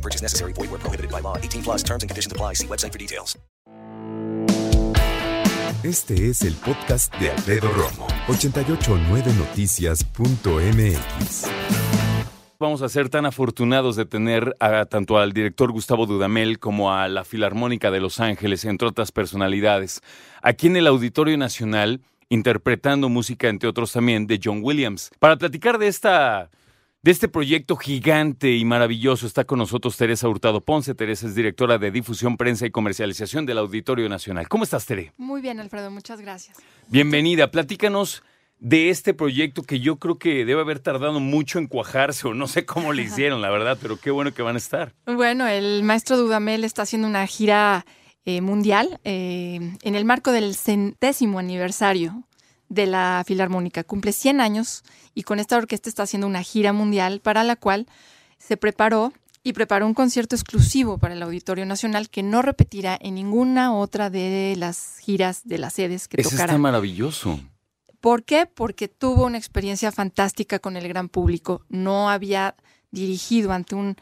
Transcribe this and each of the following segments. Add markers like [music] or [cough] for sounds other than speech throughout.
No purchase necessary. Void where prohibited by law. 18 plus terms and conditions apply. See website for details. Este es el podcast de Alfredo Romo. 889noticias.mx. Vamos a ser tan afortunados de tener a, tanto al director Gustavo Dudamel como a la Filarmónica de Los Ángeles, entre otras personalidades, aquí en el Auditorio Nacional, interpretando música, entre otros también, de John Williams. Para platicar de esta de este proyecto gigante y maravilloso está con nosotros Teresa Hurtado Ponce. Teresa es directora de difusión, prensa y comercialización del Auditorio Nacional. ¿Cómo estás, Tere? Muy bien, Alfredo, muchas gracias. Bienvenida. Platícanos de este proyecto que yo creo que debe haber tardado mucho en cuajarse o no sé cómo le [laughs] hicieron, la verdad, pero qué bueno que van a estar. Bueno, el maestro Dudamel está haciendo una gira eh, mundial eh, en el marco del centésimo aniversario de la Filarmónica. Cumple 100 años y con esta orquesta está haciendo una gira mundial para la cual se preparó y preparó un concierto exclusivo para el Auditorio Nacional que no repetirá en ninguna otra de las giras de las sedes que tocará. está maravilloso. ¿Por qué? Porque tuvo una experiencia fantástica con el gran público. No había dirigido ante un,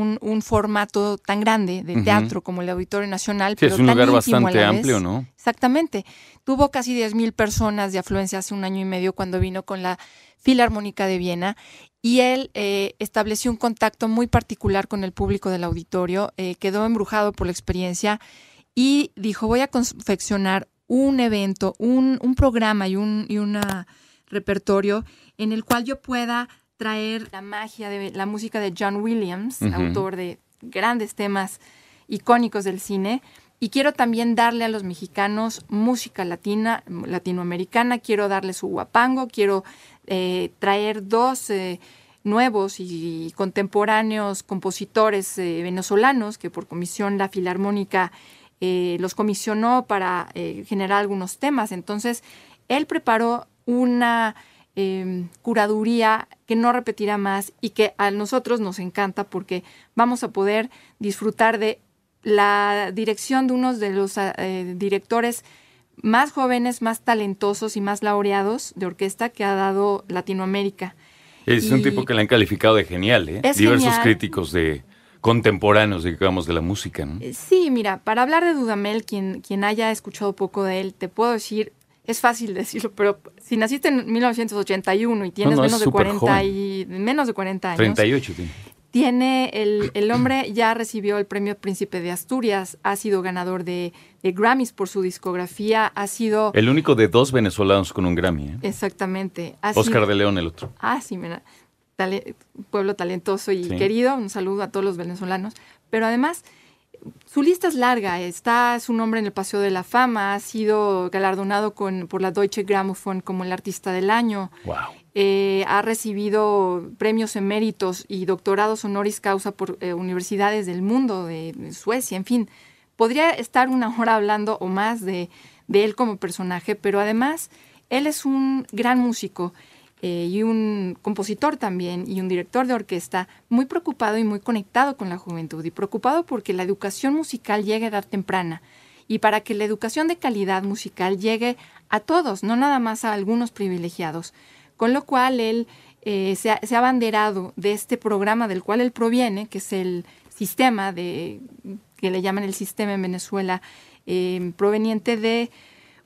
un, un formato tan grande de teatro como el Auditorio Nacional. Sí, pero es un tan lugar bastante amplio, ¿no? Exactamente. Tuvo casi 10.000 personas de afluencia hace un año y medio cuando vino con la Filarmónica de Viena y él eh, estableció un contacto muy particular con el público del auditorio, eh, quedó embrujado por la experiencia y dijo, voy a confeccionar un evento, un, un programa y un y una repertorio en el cual yo pueda traer la magia de la música de John Williams, autor de grandes temas icónicos del cine. Y quiero también darle a los mexicanos música latina, latinoamericana, quiero darle su guapango, quiero eh, traer dos eh, nuevos y contemporáneos compositores eh, venezolanos que por comisión la Filarmónica los comisionó para generar algunos temas. Entonces, él preparó una eh, curaduría que no repetirá más y que a nosotros nos encanta porque vamos a poder disfrutar de la dirección de unos de los eh, directores más jóvenes, más talentosos y más laureados de orquesta que ha dado Latinoamérica. Es un tipo que le han calificado de genial, ¿eh? Es Diversos genial. críticos de contemporáneos, digamos, de la música, ¿no? Eh, Sí, mira, para hablar de Dudamel, quien, quien haya escuchado poco de él, te puedo decir, es fácil decirlo, pero si naciste en 1981 y tienes No, no, es menos, de súper 40 joven. y, menos de 40 años, 38 tiene. tiene el, el hombre ya recibió el premio Príncipe de Asturias, ha sido ganador de, de Grammys por su discografía, ha sido... El único de dos venezolanos con un Grammy, ¿eh? Exactamente. ha Oscar sido- de León el otro. Ah, sí, mira, tale- pueblo talentoso y Sí. querido, un saludo a todos los venezolanos. Pero además, su lista es larga, está su nombre en el Paseo de la Fama, ha sido galardonado con, por la Deutsche Grammophon como el artista del año, Wow. eh, ha recibido premios eméritos y doctorados honoris causa por eh, universidades del mundo, de, de Suecia, en fin. Podría estar una hora hablando o más de, de él como personaje, pero además él es un gran músico eh, y un compositor también y un director de orquesta muy preocupado y muy conectado con la juventud y preocupado porque la educación musical llegue a edad temprana y para que la educación de calidad musical llegue a todos, no nada más a algunos privilegiados. Con lo cual él eh, se, ha, abanderado de este programa del cual él proviene, que es el sistema de que le llaman el sistema en Venezuela, eh, proveniente de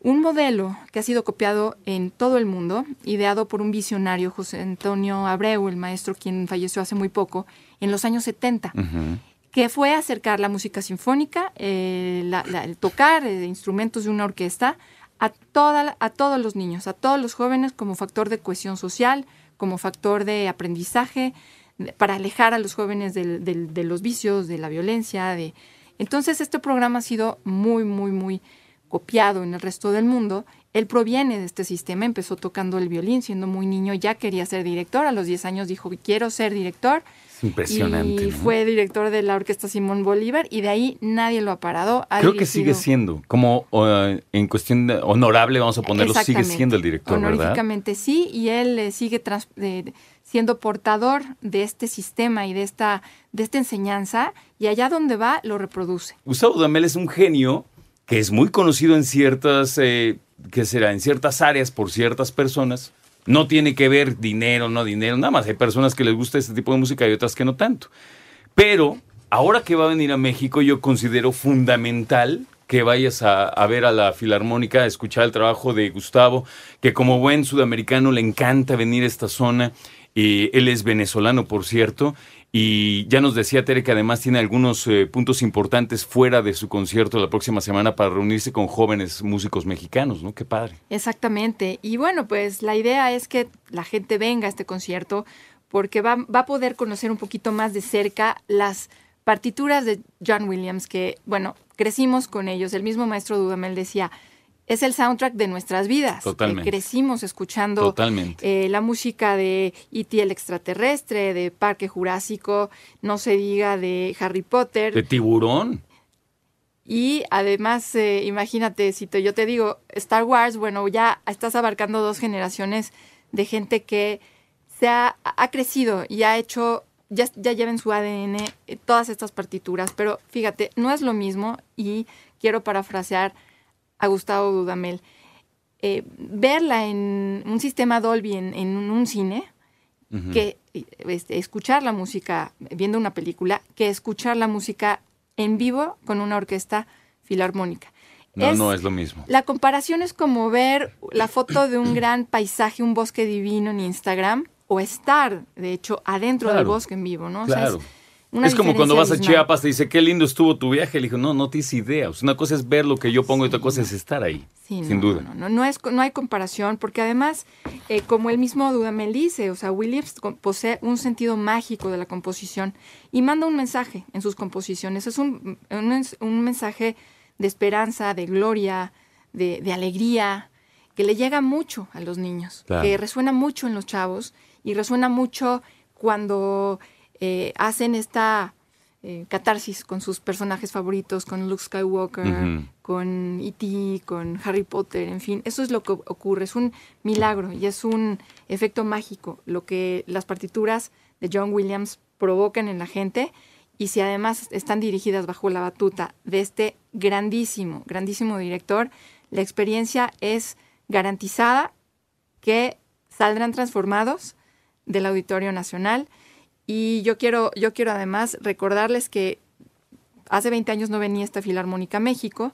un modelo que ha sido copiado en todo el mundo, ideado por un visionario, José Antonio Abreu, el maestro quien falleció hace muy poco, en los años 70 Ujú. que fue acercar la música sinfónica, eh, la- la- el tocar eh, instrumentos de una orquesta a, toda, a todos los niños, a todos los jóvenes como factor de cohesión social, como factor de aprendizaje, para alejar a los jóvenes del- del- de los vicios, de la violencia. De... Entonces este programa ha sido muy, muy, muy copiado en el resto del mundo. Él proviene de este sistema, empezó tocando el violín siendo muy niño, ya quería ser director, a los 10 años dijo, quiero ser director. Impresionante. Y ¿no? fue director de la Orquesta Simón Bolívar y de ahí nadie lo ha parado. Ha Creo que sigue siendo, como uh, en cuestión de- honorable, vamos a ponerlo, sigue siendo el director, ¿verdad? Honoríficamente sí, y él eh, sigue trans- siendo portador de este sistema y de esta, de esta enseñanza, y allá donde va lo reproduce. Gustavo Dudamel es un genio que es muy conocido en ciertas, eh, ¿qué será? En ciertas áreas por ciertas personas. No tiene que ver dinero, no dinero, nada más. Hay personas que les gusta este tipo de música y otras que no tanto. Pero ahora que va a venir a México, yo considero fundamental que vayas a, ver a la Filarmónica, a escuchar el trabajo de Gustavo, que como buen sudamericano le encanta venir a esta zona. Y él es venezolano, por cierto, y ya nos decía Tere que además tiene algunos eh, puntos importantes fuera de su concierto la próxima semana para reunirse con jóvenes músicos mexicanos, ¿no? Qué padre. Exactamente. Y bueno, pues la idea es que la gente venga a este concierto porque va, va a poder conocer un poquito más de cerca las partituras de John Williams, que, bueno, crecimos con ellos. El mismo maestro Dudamel decía, es el soundtrack de nuestras vidas. Totalmente. Eh, crecimos escuchando Totalmente. eh, la música de E.T. el extraterrestre, de Parque Jurásico, no se diga de Harry Potter. De tiburón. Y además, eh, imagínate, si te- yo te digo Star Wars, bueno, ya estás abarcando dos generaciones de gente que se ha, ha crecido y ha hecho, ya, ya lleva en su ADN eh, todas estas partituras, pero fíjate, no es lo mismo y quiero parafrasear a Gustavo Dudamel. eh, verla en un sistema Dolby en, en un cine, que este, escuchar la música viendo una película, que escuchar la música en vivo con una orquesta filarmónica. No, Es- no es lo mismo. La comparación es como ver la foto de un [clears throat] gran paisaje, un bosque divino en Instagram, o estar, de hecho, adentro del bosque en vivo, ¿no? O sea, Claro. es una es como cuando vas a. Chiapas, te dice, qué lindo estuvo tu viaje. Le dijo, no, no tienes idea. O sea, una cosa es ver lo que yo pongo y otra cosa es estar ahí. Sí, sin no, duda. No, no, no, es, no hay comparación, porque además, eh, como el mismo Dudamel dice, o sea, Williams posee un sentido mágico de la composición y manda un mensaje en sus composiciones. Es un, un, un mensaje de esperanza, de gloria, de, de alegría, que le llega mucho a los niños, Claro. que resuena mucho en los chavos y resuena mucho cuando eh, hacen esta eh, catarsis con sus personajes favoritos, con Luke Skywalker, con E.T., con Harry Potter, en fin, eso es lo que ocurre, es un milagro y es un efecto mágico lo que las partituras de John Williams provocan en la gente y si además están dirigidas bajo la batuta de este grandísimo, grandísimo director, la experiencia es garantizada que saldrán transformados del Auditorio Nacional y yo quiero, yo quiero además recordarles que hace 20 años no venía esta Filarmónica a México,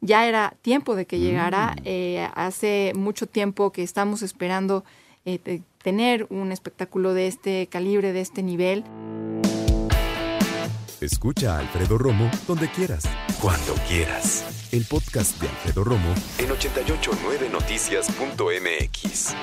ya era tiempo de que llegara, eh, hace mucho tiempo que estamos esperando eh, te- tener un espectáculo de este calibre, de este nivel. Escucha a Alfredo Romo donde quieras, cuando quieras. El podcast de Alfredo Romo en 889noticias.mx.